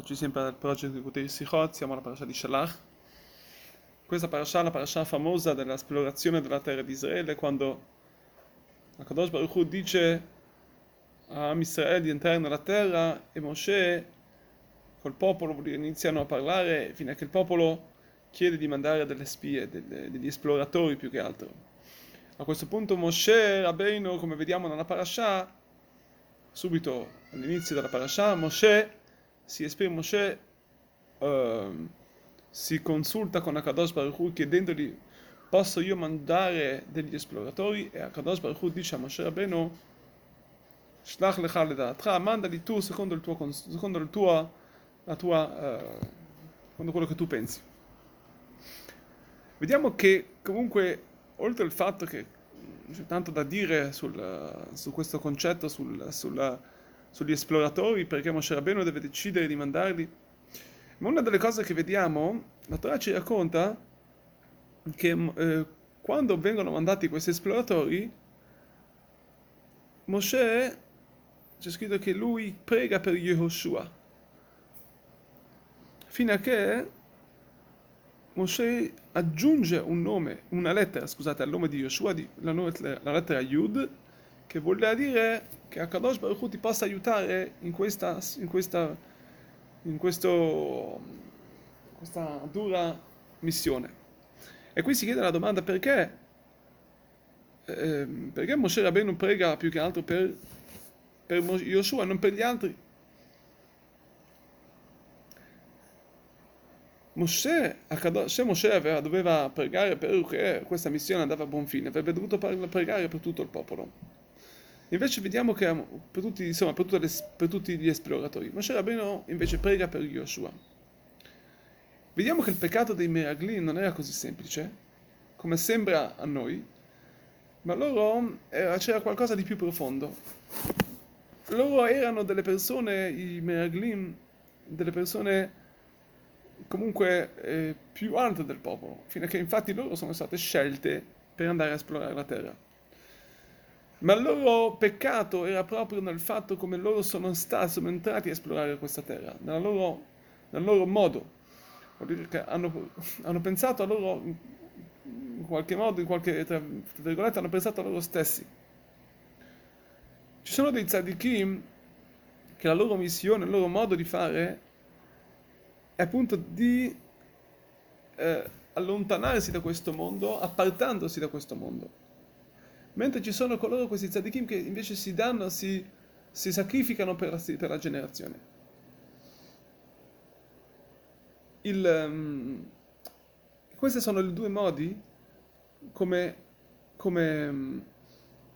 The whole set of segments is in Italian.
Eccoci sempre al progetto di Kutei Sichot, siamo alla parasha di Shalach. Questa parasha è la parasha famosa dell'esplorazione della terra di Israele, quando Akadosh Baruch Hu dice a Israele di entrare nella terra e Moshe col popolo iniziano a parlare fino a che il popolo chiede di mandare delle spie, delle, degli esploratori più che altro. A questo punto Moshe Rabbeinu, come vediamo nella parasha, subito all'inizio della parasha, Moshe si esprime Moshe, uh, si consulta con Akadosh Baruch Hu chiedendogli posso io mandare degli esploratori e Akadosh Baruch Hu dice a Moshe Rabbeinu Shlach lecha ledatcha, mandali tu secondo, il tuo, secondo il tuo, la tua, uh, secondo quello che tu pensi. Vediamo che comunque, oltre al fatto che c'è tanto da dire sul, su questo concetto, sul, sulla, sugli esploratori perché Moshe Rabbeinu deve decidere di mandarli. Ma una delle cose che vediamo, la Torah ci racconta che eh, quando vengono mandati questi esploratori, Moshe c'è scritto che lui prega per Yehoshua, fino a che Moshe aggiunge un nome, una lettera, scusate, al nome di Yoshua, la, la lettera Yud, che vuol dire che Akadosh Baruch Hu ti possa aiutare in questa, in questa, in questo, questa dura missione. E qui si chiede la domanda perché, eh, perché Moshe Rabbeinu prega più che altro per, per Yoshua, non per gli altri. Moshe, se Moshe aveva, doveva pregare perché questa missione andava a buon fine, avrebbe dovuto pregare per tutto il popolo. Invece vediamo che per tutti, insomma, per, le, per tutti gli esploratori, Moshe Rabbeinu invece prega per Yoshua. Vediamo che il peccato dei Meragli non era così semplice, come sembra a noi, ma loro era, c'era qualcosa di più profondo. Loro erano delle persone, i Meraglim, delle persone comunque eh, più alte del popolo, fino a che infatti loro sono state scelte per andare a esplorare la terra. Ma il loro peccato era proprio nel fatto come loro sono stati, sono entrati a esplorare questa terra, nel loro, nel loro modo. Vuol dire che hanno, hanno, pensato a loro, in qualche modo, in qualche, tra virgolette, hanno pensato a loro stessi. Ci sono dei tzadikim che la loro missione, il loro modo di fare è appunto di eh, allontanarsi da questo mondo, appartandosi da questo mondo mentre ci sono coloro, questi tzadikim, che invece si danno, si, si sacrificano per la, per la generazione. Il, um, questi sono i due modi come, come um,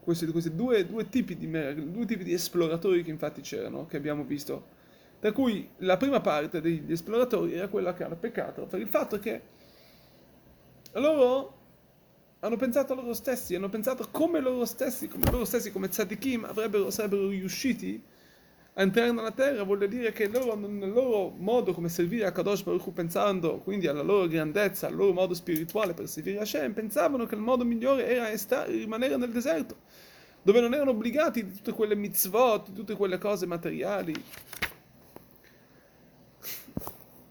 questi, questi due, due, tipi di, due tipi di esploratori che infatti c'erano, che abbiamo visto. Da cui la prima parte degli esploratori era quella che hanno peccato per il fatto che loro hanno pensato loro stessi, hanno pensato come loro stessi, come loro stessi, come tzadikim, avrebbero, sarebbero riusciti a entrare nella terra, vuol dire che loro, nel loro modo come servire a Kadosh Baruch pensando quindi alla loro grandezza, al loro modo spirituale per servire a Hashem, pensavano che il modo migliore era esta- rimanere nel deserto, dove non erano obbligati di tutte quelle mitzvot, di tutte quelle cose materiali.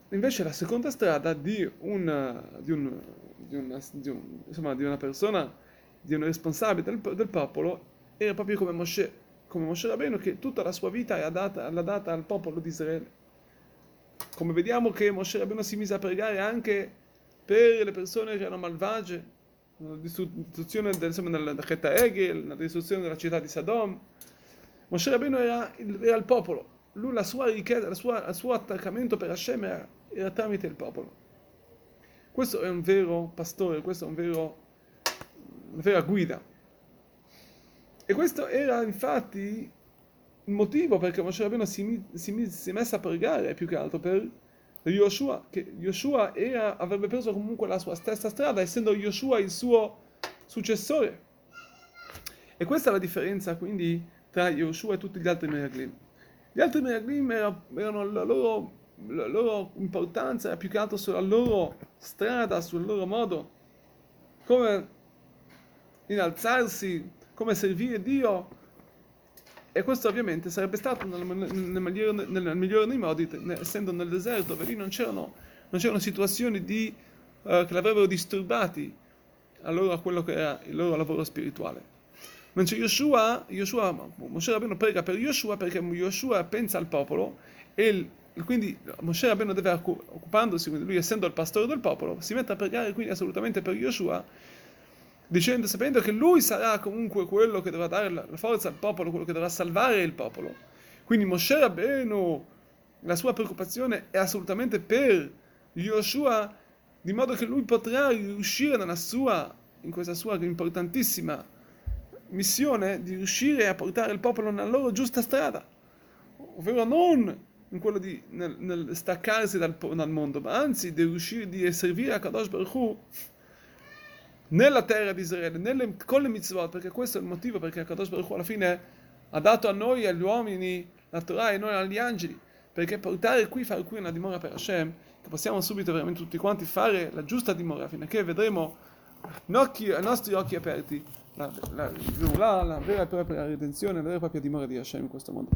Invece la seconda strada di un, di un di una, di, un, insomma, di una persona, di un responsabile del, del, popolo, era proprio come Moshe, come Moshe Rabbeinu che tutta la sua vita l'ha data, l'ha data al popolo di Israele. Come vediamo che Moshe Rabbeinu si mise a pregare anche per le persone che erano malvagie, la distruzione del, insomma, del Cheta Egel, la distruzione della città di Sodom. Moshe Rabbeinu era era il popolo, lui la sua richiesta, la sua, il suo attaccamento per Hashem era, era tramite il popolo. Questo è un vero pastore, questo è un vero, una vera guida. E questo era infatti il motivo perché Moshe Rabbeinu si, si, si è messo a pregare più che altro per Yoshua, che Yoshua era, avrebbe preso comunque la sua stessa strada, essendo Yoshua il suo successore. E questa è la differenza quindi tra Yoshua e tutti gli altri Meraglim. Gli altri Meraglim erano la loro la loro importanza è più che altro sulla loro strada, sul loro modo, come innalzarsi, come servire Dio. E questo ovviamente sarebbe stato nel, nel, migliore, nel migliore, dei modi, essendo nel deserto, dove lì non c'erano, non c'erano situazioni di, uh, che l'avrebbero disturbati a, loro, a quello che era il loro lavoro spirituale. Mentre Yoshua, Yoshua Moshe Rabbeinu prega per Yoshua perché Yoshua pensa al popolo e quindi Moshe Rabbeinu deve occupandosi, lui essendo il pastore del popolo, si mette a pregare quindi assolutamente per Yoshua dicendo, sapendo che lui sarà comunque quello che dovrà dare la forza al popolo, quello che dovrà salvare il popolo. Quindi Moshe Rabbeinu, la sua preoccupazione è assolutamente per Yoshua, di modo che lui potrà riuscire nella sua, in questa sua importantissima missione di riuscire a portare il popolo nella loro giusta strada, ovvero non in quello di nel, nel staccarsi dal, dal, mondo, ma anzi di riuscire di servire a Kadosh Baruch Hu nella terra di Israele, nelle, con le mitzvot, perché questo è il motivo perché Kadosh Baruch Hu alla fine ha dato a noi, agli uomini, la Torah e noi agli angeli, perché portare qui, fare qui una dimora per Hashem, che possiamo subito veramente tutti quanti fare la giusta dimora, che vedremo ai nostri occhi aperti la, la, la, la vera e propria redenzione, la vera e propria dimora di Hashem in questo mondo.